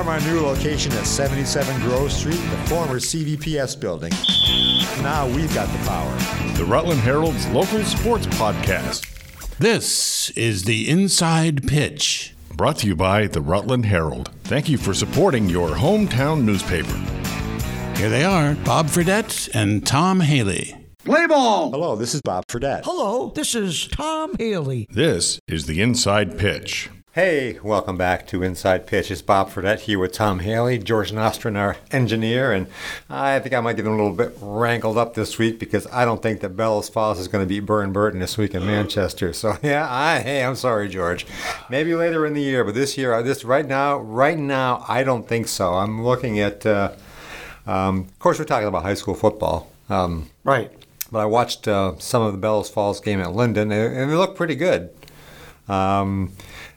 from our new location at 77 Grove Street, the former CVPS building. Now we've got the power. The Rutland Herald's local sports podcast. This is the Inside Pitch. Brought to you by the Rutland Herald. Thank you for supporting your hometown newspaper. Here they are, Bob Fredette and Tom Haley. Play ball! Hello, this is Bob Fredette. Hello, this is Tom Haley. This is the Inside Pitch. Hey, welcome back to Inside Pitch. It's Bob Fredette here with Tom Haley, George Nostrin, our engineer, and I think I might get a little bit wrangled up this week because I don't think that Bellows Falls is going to beat Burr and Burton this week in Manchester. So yeah, I hey, I'm sorry, George. Maybe later in the year, but this year, this right now, right now, I don't think so. I'm looking at. Uh, um, of course, we're talking about high school football. Um, right. But I watched uh, some of the Bellows Falls game at Lyndon, and, and they look pretty good. Um,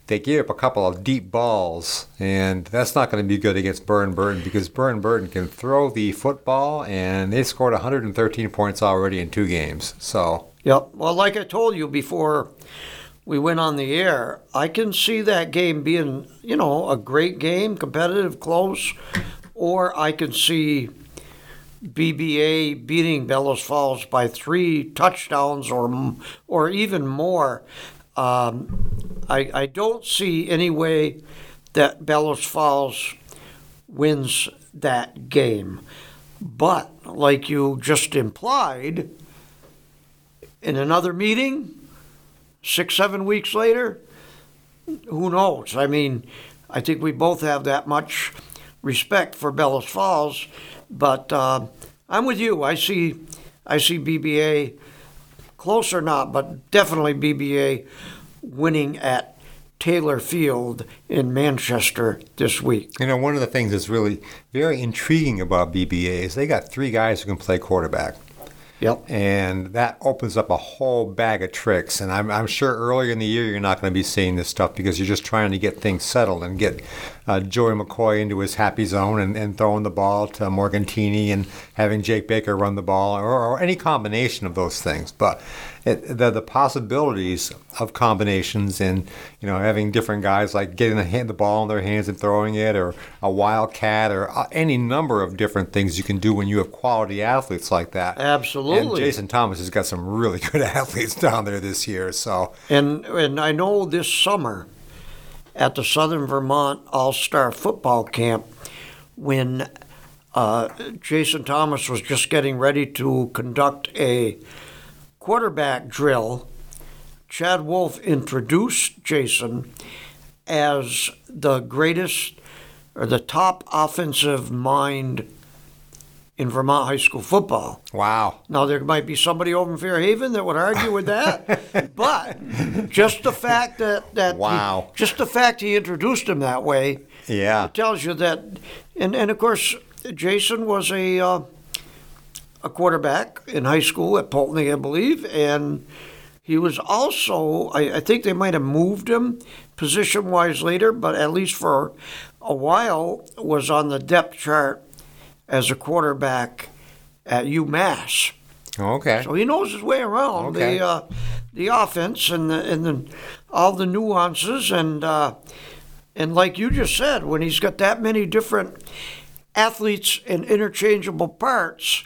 they gave up a couple of deep balls, and that's not going to be good against Burr and Burton because Burr and Burton can throw the football, and they scored 113 points already in two games. So. Yep. Well, like I told you before we went on the air, I can see that game being, you know, a great game, competitive, close, or I can see BBA beating Bellows Falls by three touchdowns or or even more. Um, I, I don't see any way that Bellows Falls wins that game. But, like you just implied, in another meeting, six, seven weeks later, who knows? I mean, I think we both have that much respect for Bellows Falls, but uh, I'm with you. I see, I see BBA close or not, but definitely BBA winning at Taylor Field in Manchester this week. You know, one of the things that's really very intriguing about BBA is they got three guys who can play quarterback. Yep. And that opens up a whole bag of tricks. And I'm, I'm sure earlier in the year you're not going to be seeing this stuff because you're just trying to get things settled and get uh, Joey McCoy into his happy zone and, and throwing the ball to Morgantini and having Jake Baker run the ball or, or any combination of those things. But it, the, the possibilities of combinations and you know having different guys like getting the, hand, the ball in their hands and throwing it or a wildcat or uh, any number of different things you can do when you have quality athletes like that. Absolutely. And Jason Thomas has got some really good athletes down there this year. So and and I know this summer at the Southern Vermont All Star Football Camp when. Uh, Jason Thomas was just getting ready to conduct a quarterback drill, Chad Wolf introduced Jason as the greatest or the top offensive mind in Vermont high school football. Wow. Now there might be somebody over in Fairhaven that would argue with that, but just the fact that that wow, he, just the fact he introduced him that way, yeah, tells you that. And and of course, Jason was a uh, a quarterback in high school at Poultney, I believe, and he was also, I, I think they might have moved him position wise later, but at least for a while was on the depth chart as a quarterback at UMass. Okay. So he knows his way around okay. the uh, the offense and the, and the, all the nuances and uh, and like you just said, when he's got that many different athletes and interchangeable parts,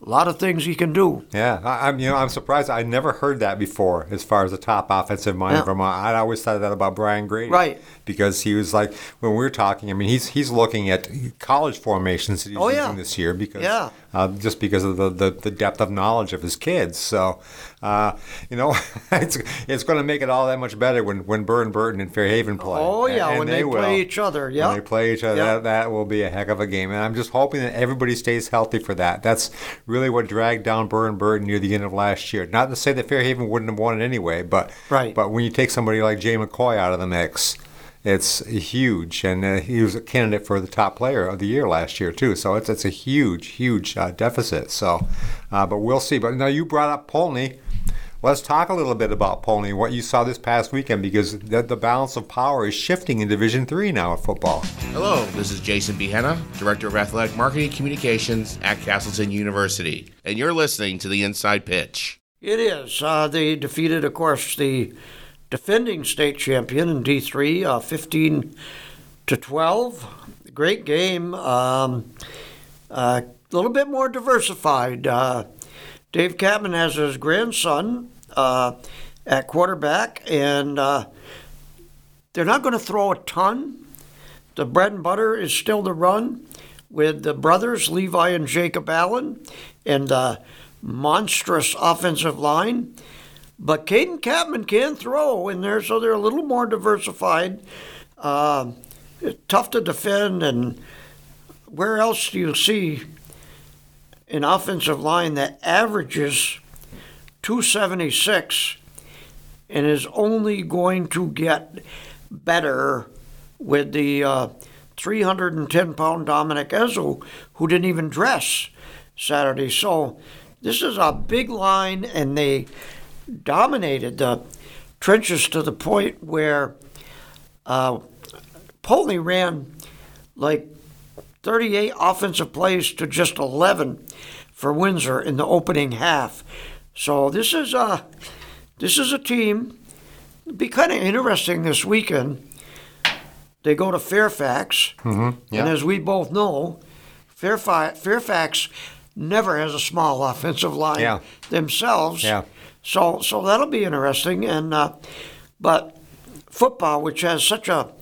a lot of things he can do. Yeah, I, am you know I'm surprised. I never heard that before. As far as the top offensive mind yeah. in Vermont, I always thought that about Brian Grady, right? Because he was like when we were talking. I mean, he's he's looking at college formations that he's oh, using yeah. this year because yeah. uh, just because of the, the, the depth of knowledge of his kids. So, uh, you know, it's it's going to make it all that much better when when Burr and Burton and Fairhaven play. Oh yeah, and, and when they, they, will. play each other. Yeah, when they play each other, yep. that, that will be a heck of a game. And I'm just hoping that everybody stays healthy for that. That's really what dragged down Burr and Burton near the end of last year. Not to say that Fairhaven wouldn't have won it anyway, but right. But when you take somebody like Jay McCoy out of the mix, it's huge, and uh, he was a candidate for the top player of the year last year too. So it's it's a huge, huge uh, deficit. So, uh, but we'll see. But now you brought up Poultney. Let's talk a little bit about Poultney, what you saw this past weekend, because the, the balance of power is shifting in Division Three now of football. Hello, this is Jason Behenna, Director of Athletic Marketing Communications at Castleton University, and you're listening to the Inside Pitch. It is. Uh, they defeated, of course, the defending state champion in D3, uh, 15 to 12. great game. Um, a little bit more diversified. Dave Catman has his grandson uh, at quarterback, and uh, they're not going to throw a ton. The bread and butter is still the run with the brothers, Levi and Jacob Allen, and the monstrous offensive line. But Caden Catman can throw in there, so they're a little more diversified. Uh, tough to defend, and where else do you see an offensive line that averages 276 and is only going to get better with the uh, 310 pound Dominic Ezu, who didn't even dress Saturday. So this is a big line, and they dominated the trenches to the point where uh, ran like 38 offensive plays to just 11 for Windsor in the opening half. So this is a this is a team. It'd be kind of interesting this weekend. They go to Fairfax, Mm-hmm. yeah. and as we both know, Fairfax, Fairfax never has a small offensive line Yeah. themselves. Yeah. So so that'll be interesting. And uh, but football, which has such a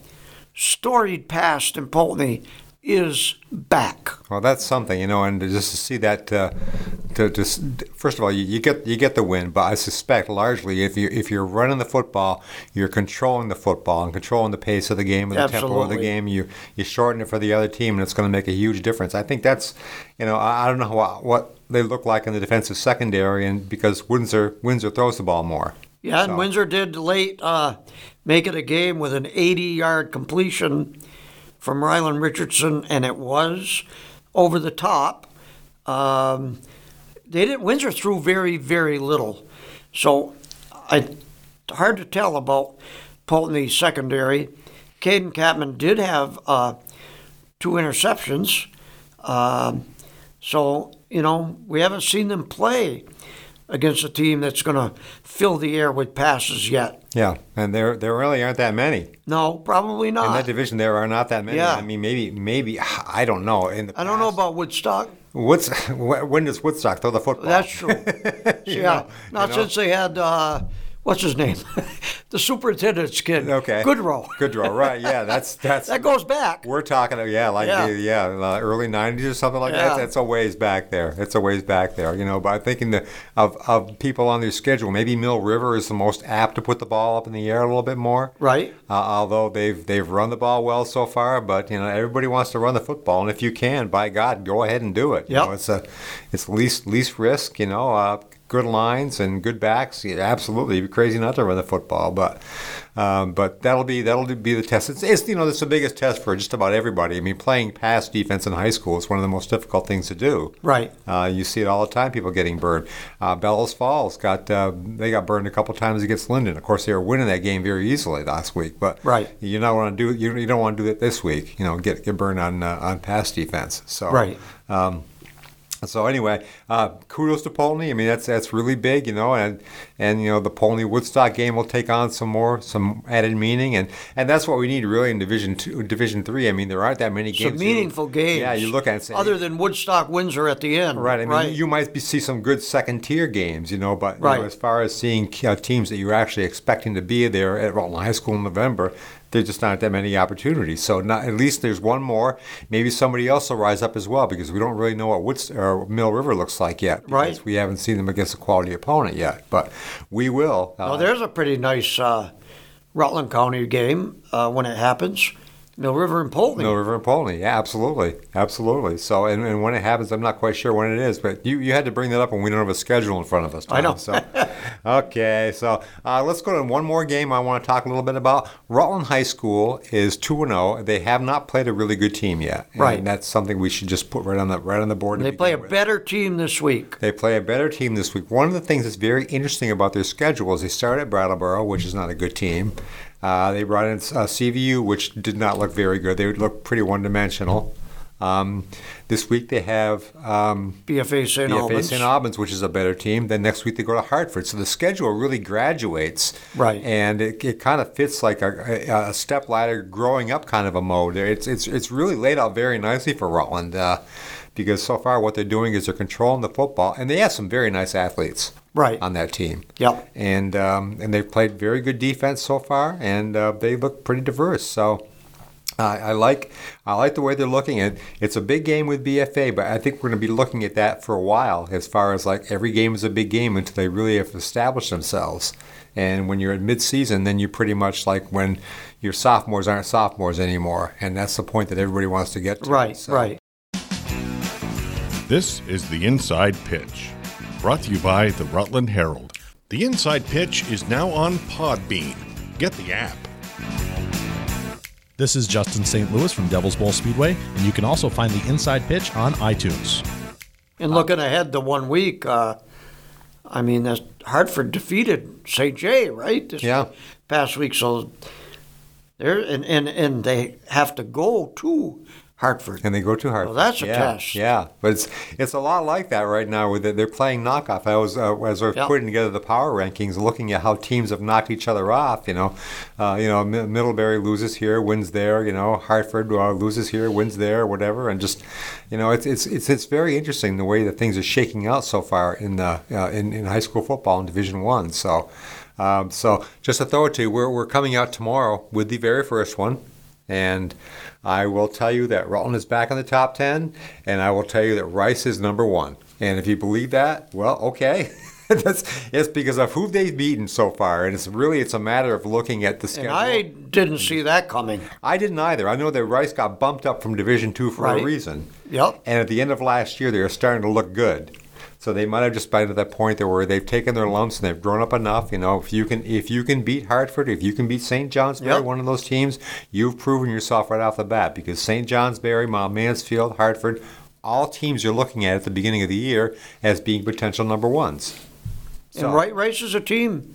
storied past in Poultney, is back. Well, that's something, you know, and just to see that, uh, to just first of all, you, you get you get the win, but I suspect largely if you if you're running the football, you're controlling the football and controlling the pace of the game and the tempo of the game. You you shorten it for the other team, and it's going to make a huge difference. I think that's, you know, I, I don't know what what they look like in the defensive secondary, and because Windsor Windsor throws the ball more. Yeah, and Windsor did late uh, make it a game with an 80-yard completion from Rylan Richardson, and it was over the top. Um, they didn't. Windsor threw very, very little, so I hard to tell about Poultney secondary. Caden Catman did have uh, two interceptions, um, so you know we haven't seen them play against a team that's going to fill the air with passes yet. Yeah, and there there really aren't that many No, probably not. in that division. There are not that many. Yeah. I mean, maybe maybe I don't know. In the I don't know about Woodstock. What's when does Woodstock throw the football? That's true. Yeah, know, not you know? since they had uh, what's his name, the superintendent's kid. Okay. Goodrow. Goodrow, right? Yeah, that's that's. That goes back. We're talking, yeah, like Yeah. yeah, yeah uh, early '90s or something like Yeah. that. That's a ways back there. It's a ways back there, you know. But I'm thinking that of of people on their schedule, maybe Mill River is the most apt to put the ball up in the air a little bit more. Right. Uh, although they've they've run the ball well so far, but you know everybody wants to run the football, and if you can, by God, go ahead and do it. You know, it's a it's least least risk. You know, uh, good lines and good backs. Yeah, absolutely, it'd be crazy not to run the football, but um, but that'll be that'll be the test. It's, it's you know it's the biggest test for just about everybody. I mean, playing pass defense in high school is one of the most difficult things to do. Right. Uh, you see it all the time. People getting burned. Uh, Bellows Falls got uh, they got burned a couple times against Lyndon. Of course, they were winning that game very easily last week. But Right. you don't want to do you, you don't want to do it this week. You know, get get burned on uh, on pass defense. So Right. Um, so anyway, uh, kudos to Poultney. I mean, that's that's really big, you know, and and you know the Poultney Woodstock game will take on some more some added meaning, and and that's what we need really in Division two, Division three. I mean, there aren't that many games. Some meaningful games. Yeah, you look at it and say, other than Woodstock Windsor at the end. Right. I mean, right. you might be, see some good second tier games, you know, but you know, as far as seeing uh, teams that you're actually expecting to be there at Rutland High School in November, there just aren't that many opportunities. So not, at least there's one more. Maybe somebody else will rise up as well because we don't really know what Woods or Mill River looks like yet. Right. We haven't seen them against a quality opponent yet, but we will. Uh, Well, there's a pretty nice uh, Rutland County game uh, when it happens. Mill River and Poultney. Mill River and Poultney, yeah, absolutely, absolutely. So, and, and when it happens, I'm not quite sure when it is, but you, you had to bring that up when we don't have a schedule in front of us. Tom, I know. So, okay, so uh, let's go to one more game. I want to talk a little bit about. Rutland High School is two and zero. They have not played a really good team yet, and Right. That's something we should just put right on the right on the board. they play a with. better team this week. They play a better team this week. One of the things that's very interesting about their schedule is they start at Brattleboro, which is not a good team. Uh, they brought in uh, CVU, which did not look very good. They would look pretty one-dimensional. Um, this week they have um, BFA St. BFA Albans. St. Albans, which is a better team. Then next week they go to Hartford. So the schedule really graduates. Right. And it, it kind of fits like a, a, a step ladder growing up kind of a mode. It's, it's, it's really laid out very nicely for Rutland. Uh, because so far what they're doing is they're controlling the football, and they have some very nice athletes Right. on that team. Yep. And um, and they've played very good defense so far, and uh, they look pretty diverse. So. I I like I like the way they're looking at. It's a big game with BFA, but I think we're going to be looking at that for a while. As far as like every game is a big game until they really have established themselves. And when you're at midseason, then you're pretty much like when your sophomores aren't sophomores anymore, and that's the point that everybody wants to get to. Right, So- right. This is the Inside Pitch, brought to you by the Rutland Herald. The Inside Pitch is now on Podbean. Get the app. This is Justin St. Louis from Devil's Bowl Speedway, and you can also find the Inside Pitch on iTunes. And looking ahead to one week, uh, I mean, that's Hartford defeated St. J, right? This Yeah. Past week, so they're and, and and they have to go to Hartford. And they go to Hartford. Well, that's a yeah, test. Yeah, but it's it's a lot like that right now. With it. they're playing knockoff. I was uh, as I was Yep. putting together the power rankings, looking at how teams have knocked each other off. You know, uh, you know, Middlebury loses here, wins there. You know, Hartford uh, loses here, wins there, whatever. And just, you know, it's it's it's it's very interesting the way that things are shaking out so far in the uh, in, in high school football in Division One. So. Um, so just to throw it to you, we're, we're coming out tomorrow with the very first one. And I will tell you that Rutland is back in the top 10, and I will tell you that Rice is number one. And if you believe that, well, okay. That's it's because of who they've beaten so far, and it's really it's a matter of looking at the schedule. And. I didn't see that coming. I didn't either. I know that Rice got bumped up from Division Two for Right. a reason. Yep. And at the end of last year, they were starting to look good. So they might have just been to that point there where they've taken their lumps and they've grown up enough. You know, if you can, if you can beat Hartford, if you can beat St. Johnsbury, Yep. one of those teams, you've proven yourself right off the bat. Because St. Johnsbury, Mount Mansfield, Hartford, all teams you're looking at at the beginning of the year as being potential number ones. So- And Right Rice is a team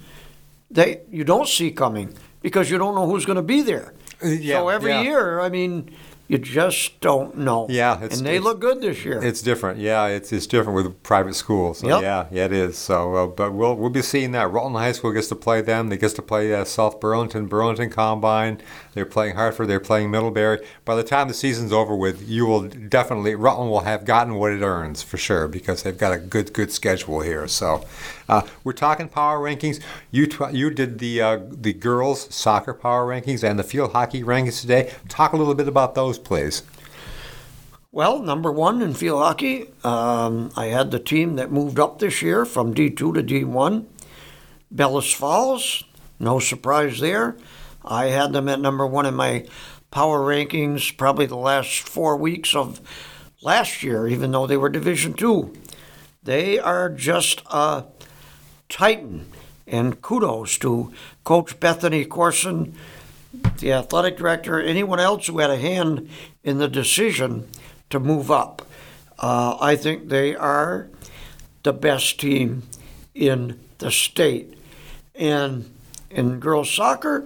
that you don't see coming because you don't know who's going to be there. Uh, yeah, so every yeah. year, I mean, you just don't know. Yeah, it's- and they look good this year. It's different, yeah. It's it's different with private schools. So Yep. yeah, yeah, it is. So, uh, but we'll we'll be seeing that. Rutland High School gets to play them. They gets to play uh, South Burlington, Burlington Combine. They're playing Hartford. They're playing Middlebury. By the time the season's over with, you will definitely Rutland will have gotten what it earns for sure because they've got a good good schedule here. So, uh, we're talking power rankings. You you did the uh, the girls soccer power rankings and the field hockey rankings today. Talk a little bit about those, please. Well, number one in field hockey, um, I had the team that moved up this year from D2 to D1. Bellows Falls, no surprise there. I had them at number one in my power rankings probably the last four weeks of last year, even though they were Division Two. They are just a titan, and kudos to Coach Bethany Corson, the athletic director, anyone else who had a hand in the decision to move up. Uh, I think they are the best team in the state. And in girls soccer,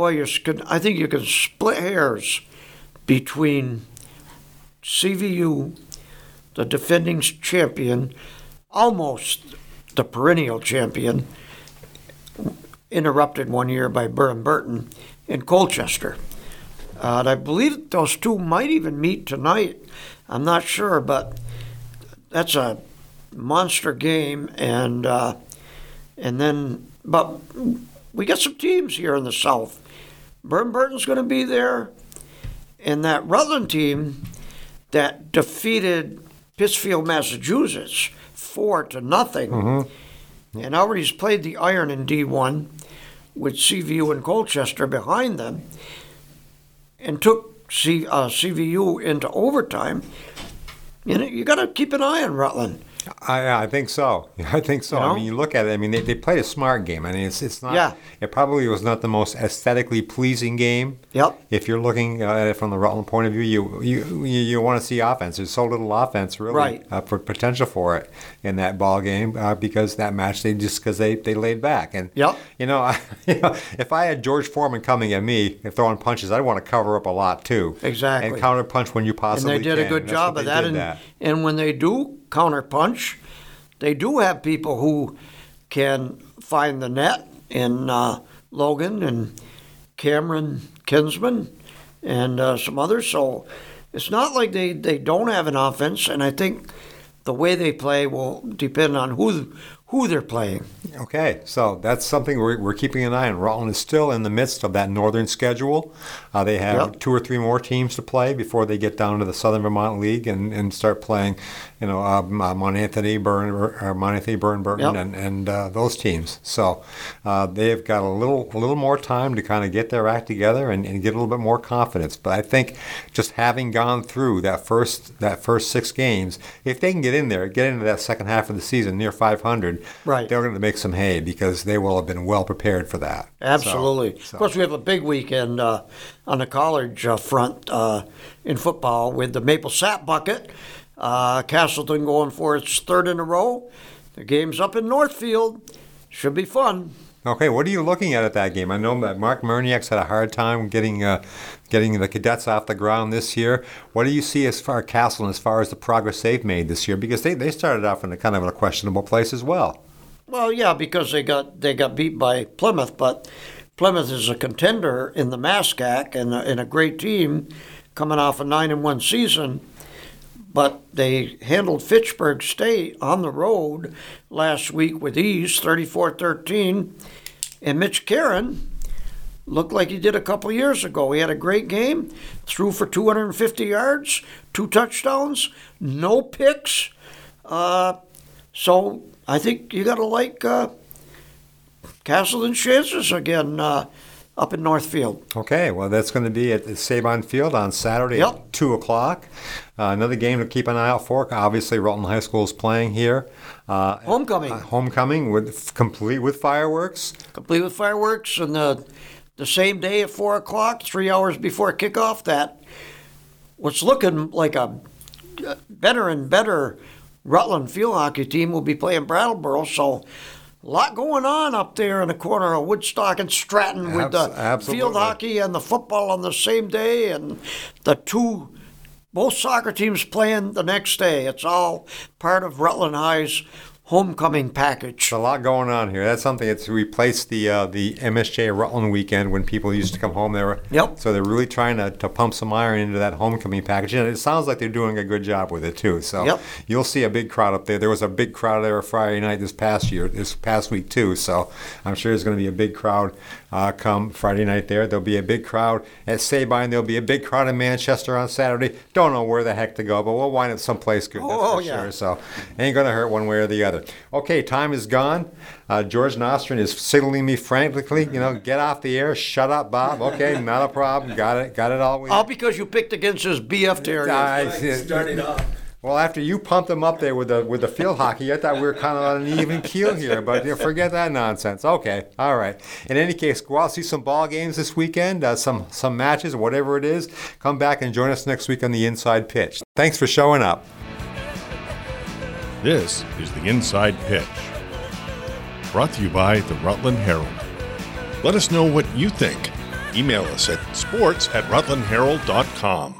boy, you can, I think you can split hairs between CVU, the defending champion, almost the perennial champion, interrupted one year by Burton Burton in Colchester. Uh, and I believe those two might even meet tonight. I'm not sure, but that's a monster game. And uh, and then, but we got some teams here in the South. Burton Burton's going to be there, and that Rutland team that defeated Pittsfield, Massachusetts, four to nothing, and already's played the Iron in D1 with CVU and Colchester behind them, and took C, uh, CVU into overtime. You know, you got to keep an eye on Rutland. I, I think so. I think so. You know? I mean, you look at it. I mean, they, they played a smart game. I mean, it's it's not. Yeah. It probably was not the most aesthetically pleasing game. Yep. If you're looking at it from the Rutland point of view, you you you, want to see offense. There's so little offense really Right. uh, for potential for it in that ball game uh, because that match they just because they, they laid back and Yep. you know, I, you know if I had George Foreman coming at me and throwing punches, I'd want to cover up a lot too. Exactly. And counter punch when you possibly. and they did a good job of that. And, that. and when they do counter punch, they do have people who can find the net in uh, Logan and Cameron Kinsman and uh, some others. So it's not like they, they don't have an offense. And I think the way they play will depend on who who they're playing. Okay, so that's something we're, we're keeping an eye on. Rutland is still in the midst of that northern schedule. Uh, they have Yep. two or three more teams to play before they get down to the Southern Vermont League and, and start playing, you know, uh, Mount Anthony, Burn, uh, Mount Anthony, Burn, Burton, Yep. and, and uh, those teams. So uh, they've got a little a little more time to kind of get their act together and, and get a little bit more confidence. But I think just having gone through that first that first six games, if they can get in there, get into that second half of the season near 500, Right. they're going to make some hay because they will have been well prepared for that. Absolutely. so- Of course, we have a big weekend uh, on the college uh, front uh, in football with the Maple Sap Bucket. Uh, Castleton going for its third in a row. The game's up in Northfield. Should be fun. Okay, what are you looking at at that game? I know that Mark Murnyack's had a hard time getting uh, getting the cadets off the ground this year. What do you see as far Castle and as far as the progress they've made this year? Because they, they started off in a kind of a questionable place as well. Well, yeah, because they got they got beat by Plymouth, but Plymouth is a contender in the MASCAC and a, and a great team coming off a nine and one season. But they handled Fitchburg State on the road last week with ease, 34-13. And Mitch Karen looked like he did a couple years ago. He had a great game, threw for 250 yards, two touchdowns, no picks. Uh, so I think you got to like uh, Castleton's chances again uh, up in Northfield. Okay, well, that's going to be at the Sabine Field on Saturday Yep. at 2 o'clock. Uh, another game to keep an eye out for. Obviously, Rutland High School is playing here. Uh, Homecoming. uh, homecoming, with complete with fireworks. complete with fireworks, and the the same day at four o'clock, three hours before kickoff. That what's looking like a better and better Rutland field hockey team will be playing Brattleboro. So. A lot going on up there in the corner of Woodstock and Stratton with the absolutely. field hockey and the football on the same day, and the two, both soccer teams playing the next day. It's all part of Rutland High's homecoming package. There's a lot going on here. That's something that's replaced the uh, the MSJ Rutland weekend when people used to come home. They were Yep. So they're really trying to, to pump some iron into that homecoming package, and it sounds like they're doing a good job with it too. So Yep. you'll see a big crowd up there. There was a big crowd there Friday night this past year, this past week too. So I'm sure there's going to be a big crowd uh, come Friday night there. There'll be a big crowd at Sabine. There'll be a big crowd in Manchester on Saturday. Don't know where the heck to go, but we'll wind up someplace good. That's Oh, for yeah. sure. So ain't gonna hurt one way or the other. Okay, time is gone. Uh, George Nostrin is signaling me frantically. You know, get off the air. Shut up, Bob. Okay, not a problem. Got it. Got it all. All because you picked against his BF Terrier. I- Well, after you pumped them up there with the with the field hockey, I thought we were kind of on an even keel here. But you know, forget that nonsense. Okay, all right. In any case, go out see some ball games this weekend, uh, some some matches, whatever it is. Come back and join us next week on the Inside Pitch. Thanks for showing up. This is the Inside Pitch. Brought to you by the Rutland Herald. Let us know what you think. Email us at sports at rutlandherald.com.